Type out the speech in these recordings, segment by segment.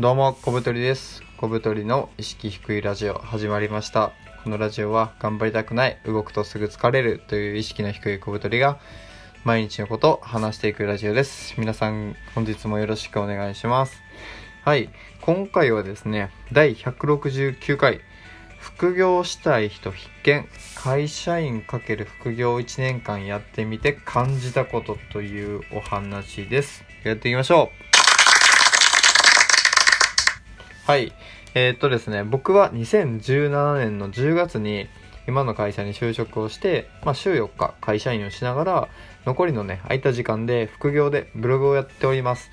どうも、小太りです。小太りの意識低いラジオ始まりました。このラジオは頑張りたくない、動くとすぐ疲れるという意識の低い小太りが毎日のことを話していくラジオです。皆さん、本日もよろしくお願いします。はい、今回はですね、第169回、副業したい人必見、会社員×副業1年間やってみて感じたことというお話です。やっていきましょう。はい。えー、っとですね、僕は2017年の10月に今の会社に就職をして、まあ、週4日会社員をしながら、残りのね、空いた時間で副業でブログをやっております。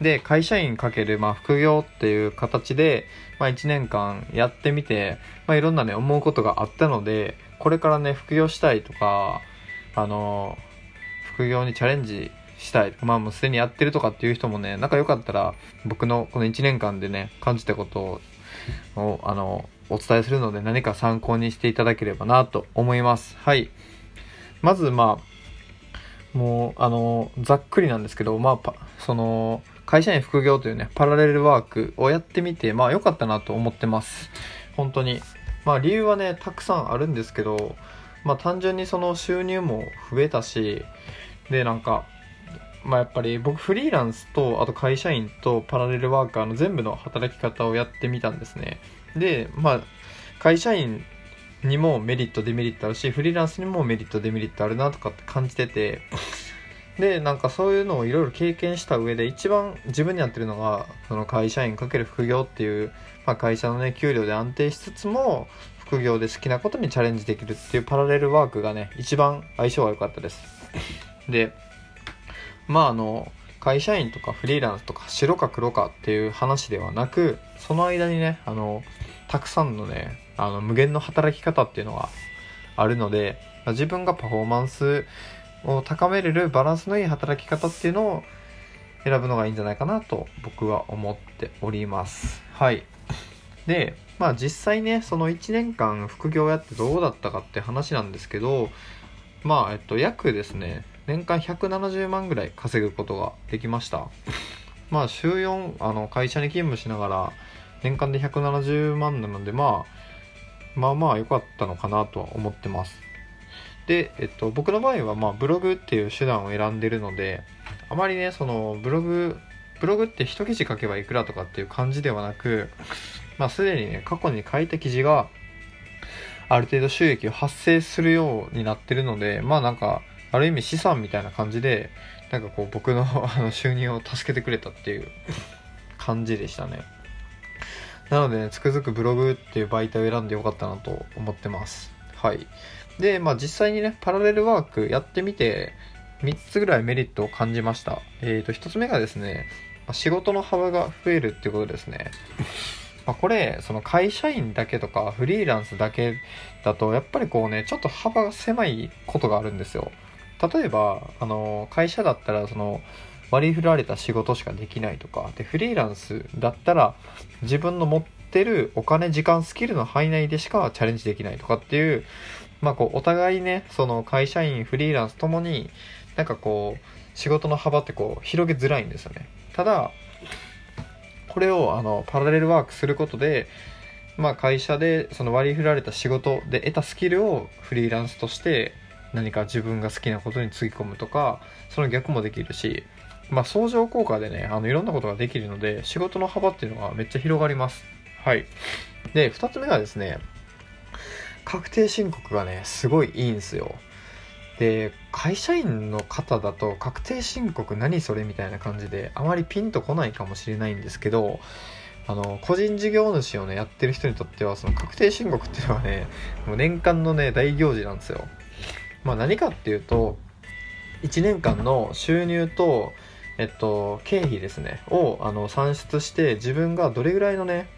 で、会社員かける、まあ、副業っていう形で、まあ、1年間やってみて、まあ、いろんなね、思うことがあったので、これからね、副業したいとか、あの、副業にチャレンジしたい、まあもうすでにやってるとかっていう人もね、仲良かったら、僕のこの1年間でね、感じたことを、あの、お伝えするので何か参考にしていただければなと思います。はい。まず、まあ、もう、あの、ざっくりなんですけど、まあ、その、会社員副業というね、パラレルワークをやってみて、まあ良かったなと思ってます。本当に。まあ理由はね、たくさんあるんですけど、まあ単純にその収入も増えたし、で、なんか、まあやっぱり僕フリーランスと、あと会社員とパラレルワーカーの全部の働き方をやってみたんですね。で、まあ、会社員にもメリット、デメリットあるし、フリーランスにもメリット、デメリットあるなとかって感じてて、で、なんかそういうのをいろいろ経験した上で一番自分に合ってるのが、その会社員かける副業っていう、まあ会社のね、給料で安定しつつも、副業で好きなことにチャレンジできるっていうパラレルワークがね、一番相性が良かったです。で、まああの、会社員とかフリーランスとか白か黒かっていう話ではなく、その間にね、あの、たくさんのね、あの、無限の働き方っていうのがあるので、自分がパフォーマンスを高めれるバランスのいい働き方っていうのを選ぶのがいいんじゃないかなと僕は思っております。はい。で、まあ実際ね、その1年間副業やってどうだったかって話なんですけど、まあ、えっと、約ですね、年間170万ぐらい稼ぐことができました。まあ、週4、あの、会社に勤務しながら、年間で170万なので、まあ、まあまあ良かったのかなとは思ってます。で、えっと、僕の場合は、まあ、ブログっていう手段を選んでるので、あまりね、その、ブログ、ブログって一記事書けばいくらとかっていう感じではなく、まあ、すでにね、過去に書いた記事が、ある程度収益を発生するようになってるので、まあなんか、ある意味資産みたいな感じで、なんかこう僕の あの収入を助けてくれたっていう感じでしたね。なのでね、つくづくブログっていう媒体を選んでよかったなと思ってます。はい。で、まあ実際にね、パラレルワークやってみて、3つぐらいメリットを感じました。えーと、1つ目がですね、仕事の幅が増えるっていうことですね。ま、これ、その会社員だけとかフリーランスだけだと、やっぱりこうね、ちょっと幅が狭いことがあるんですよ。例えば、あの、会社だったら、その、割り振られた仕事しかできないとか、で、フリーランスだったら、自分の持ってるお金、時間、スキルの範囲内でしかチャレンジできないとかっていう、まあこう、お互いね、その会社員、フリーランスともに、なんかこう、仕事の幅ってこう、広げづらいんですよね。ただ、これをあのパラレルワークすることで、まあ、会社でその割り振られた仕事で得たスキルをフリーランスとして何か自分が好きなことにつぎ込むとかその逆もできるし、まあ、相乗効果でねあのいろんなことができるので仕事の幅っていうのがめっちゃ広がります。はい。で2つ目がですね確定申告がねすごいいいんですよ。で会社員の方だと確定申告何それみたいな感じであまりピンとこないかもしれないんですけどあの個人事業主をねやってる人にとってはその確定申告っていうのはねもう年間のね大行事なんですよ。まあ何かっていうと1年間の収入とえっと経費ですねをあの算出して自分がどれぐらいのね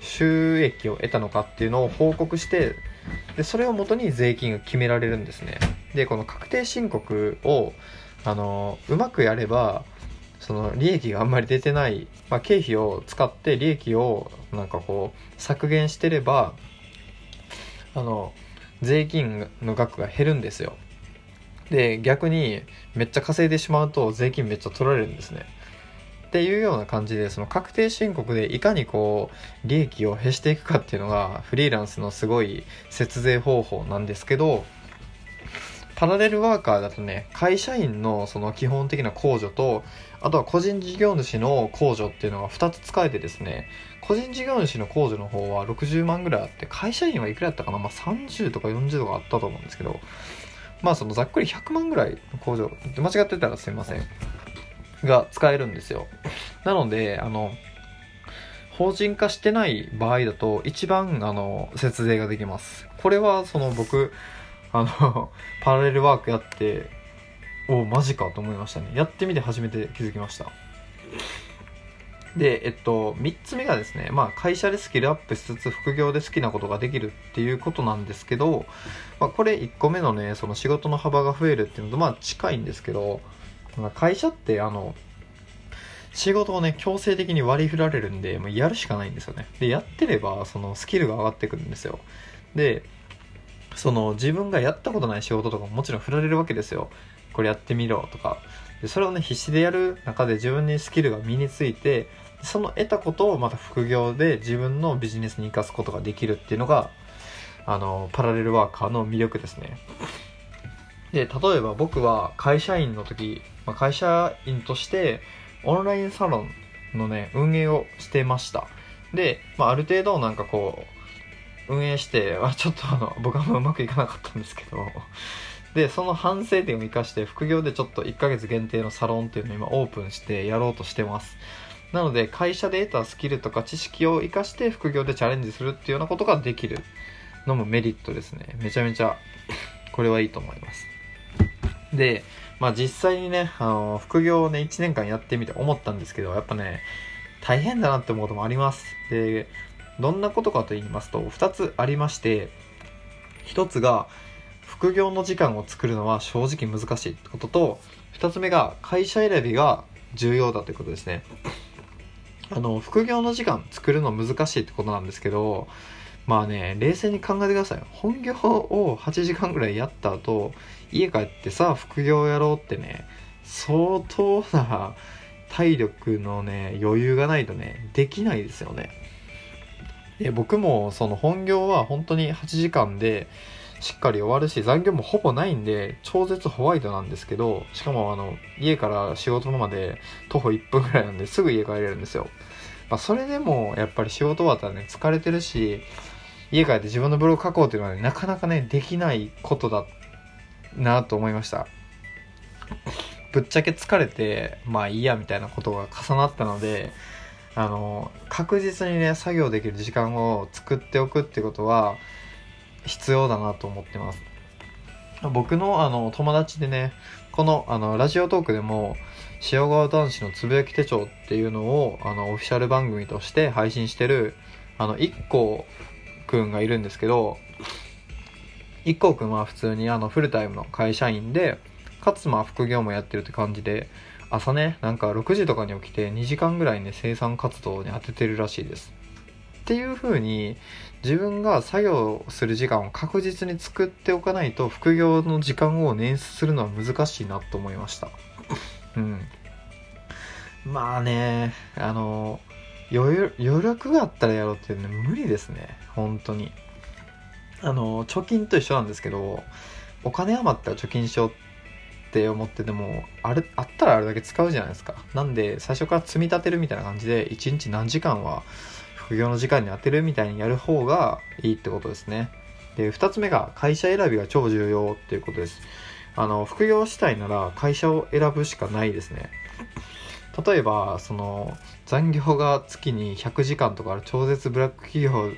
収益を得たのかっていうのを報告してでそれをもとに税金が決められるんですね。でこの確定申告をあのうまくやればその利益があんまり出てない、まあ、経費を使って利益をなんかこう削減してればあの税金の額が減るんですよ。で逆にめっちゃ稼いでしまうと税金めっちゃ取られるんですね。っていうような感じでその確定申告でいかにこう利益を減していくかっていうのがフリーランスのすごい節税方法なんですけどパラレルワーカーだとね会社員のその基本的な控除とあとは個人事業主の控除っていうのが2つ使えてですね個人事業主の控除の方は60万ぐらいあって会社員はいくらやったかな、まあ、30とか40とかあったと思うんですけどまあそのざっくり100万ぐらいの控除間違ってたらすいませんが使えるんですよ。なので、あの、法人化してない場合だと一番あの節税ができます。これはその僕、あの、パラレルワークやって、おおマジかと思いましたね。やってみて初めて気づきました。で、えっと、3つ目がですね、まあ、会社でスキルアップしつつ副業で好きなことができるっていうことなんですけど、まあ、これ1個目のね、その仕事の幅が増えるっていうのと、まあ、近いんですけど、会社ってあの仕事をね強制的に割り振られるんでもうやるしかないんですよねでやってればそのスキルが上がってくるんですよでその自分がやったことない仕事とかももちろん振られるわけですよ。これやってみろとか。でそれをね必死でやる中で自分にスキルが身についてその得たことをまた副業で自分のビジネスに生かすことができるっていうのがあのパラレルワーカーの魅力ですね。で例えば僕は会社員の時まあ、会社員としてオンラインサロンのね運営をしてました。で、まあ、ある程度なんかこう運営して、まあ、ちょっとあの僕はもううまくいかなかったんですけど。でその反省点を生かして副業でちょっと1ヶ月限定のサロンっていうのを今オープンしてやろうとしてます。なので会社で得たスキルとか知識を生かして副業でチャレンジするっていうようなことができるのもメリットですね。めちゃめちゃこれはいいと思います。でまあ実際にね、あの、副業をね、1年間やってみて思ったんですけど、やっぱね、大変だなって思うこともあります。で、どんなことかと言いますと、2つありまして、1つが、副業の時間を作るのは正直難しいってことと、2つ目が、会社選びが重要だということですね。あの、副業の時間作るの難しいってことなんですけど、まあね、冷静に考えてください。本業を8時間ぐらいやった後、家帰ってさ、副業やろうってね、相当な体力のね、余裕がないとね、できないですよね。で、僕もその本業は本当に8時間でしっかり終わるし、残業もほぼないんで、超絶ホワイトなんですけど、しかもあの、家から仕事のまで徒歩1分ぐらいなんですぐ家帰れるんですよ。まあ、それでもやっぱり仕事終わったらね、疲れてるし、家帰って自分のブログ書こうっていうのは、ね、なかなかね、できないことだなと思いました。ぶっちゃけ疲れて、まあいいやみたいなことが重なったので、あの、確実にね、作業できる時間を作っておくってことは必要だなと思ってます。僕のあの友達でね、このあのラジオトークでも、塩川男子のつぶやき手帳っていうのをあのオフィシャル番組として配信してるあの1個くんがいるんですけど、一光くんは普通にあのフルタイムの会社員で、かつまあ副業もやってるって感じで、朝ね、なんか6時とかに起きて2時間ぐらいね、生産活動に当ててるらしいです。っていう風に、自分が作業する時間を確実に作っておかないと、副業の時間を捻出するのは難しいなと思いました。うん。まあね、あの、余力があったらやろうっていうの無理ですね本当にあの貯金と一緒なんですけどお金余ったら貯金しようっって思っててもあれあったらあれだけ使うじゃないですか。なんで最初から積み立てるみたいな感じで1日何時間は副業の時間に当てるみたいにやる方がいいってことですね。で2つ目が会社選びが超重要っていうことです。あの副業したいなら会社を選ぶしかないですね。例えばその残業が月に100時間とかある超絶ブラック企業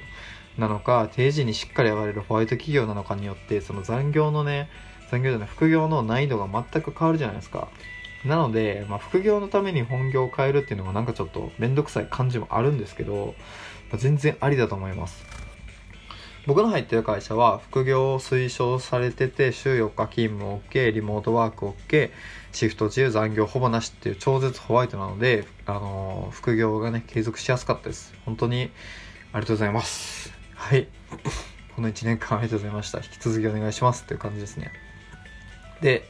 なのか定時にしっかり上がれるホワイト企業なのかによってその残業のね残業じゃない副業の難易度が全く変わるじゃないですか。なので、まあ、副業のために本業を変えるっていうのがなんかちょっと面倒くさい感じもあるんですけど、まあ、全然ありだと思います。僕の入ってる会社は副業を推奨されてて週4日勤務 OK リモートワーク OK シフト自由残業ほぼなしっていう超絶ホワイトなので、あのー、副業がね継続しやすかったです。本当にありがとうございます。はい。この1年間ありがとうございました。引き続きお願いしますっていう感じですね。で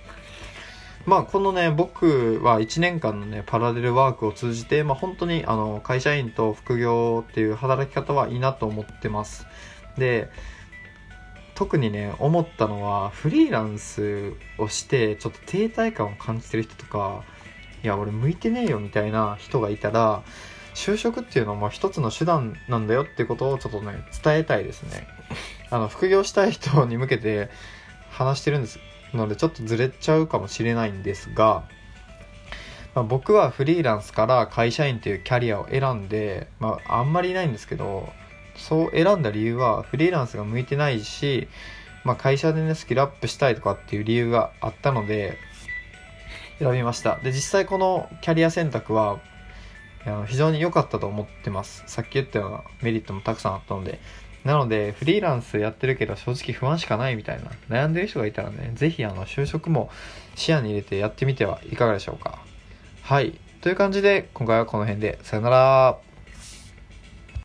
まあこのね僕は1年間のねパラレルワークを通じて、まあ、本当にあの会社員と副業っていう働き方はいいなと思ってます。で特にね思ったのはフリーランスをしてちょっと停滞感を感じてる人とかいや俺向いてねえよみたいな人がいたら就職っていうのはまあ一つの手段なんだよってことをちょっとね伝えたいですね。あの副業したい人に向けて話してるんです。のでちょっとずれちゃうかもしれないんですが、まあ、僕はフリーランスから会社員っていうキャリアを選んで、まあ、あんまりいないんですけどそう選んだ理由はフリーランスが向いてないし、まあ、会社でねスキルアップしたいとかっていう理由があったので選びました。で実際このキャリア選択は非常に良かったと思ってます。さっき言ったようなメリットもたくさんあったのでなので、フリーランスやってるけど正直不安しかないみたいな悩んでる人がいたらね、ぜひあの就職も視野に入れてやってみてはいかがでしょうか。はい。という感じで今回はこの辺でさよなら。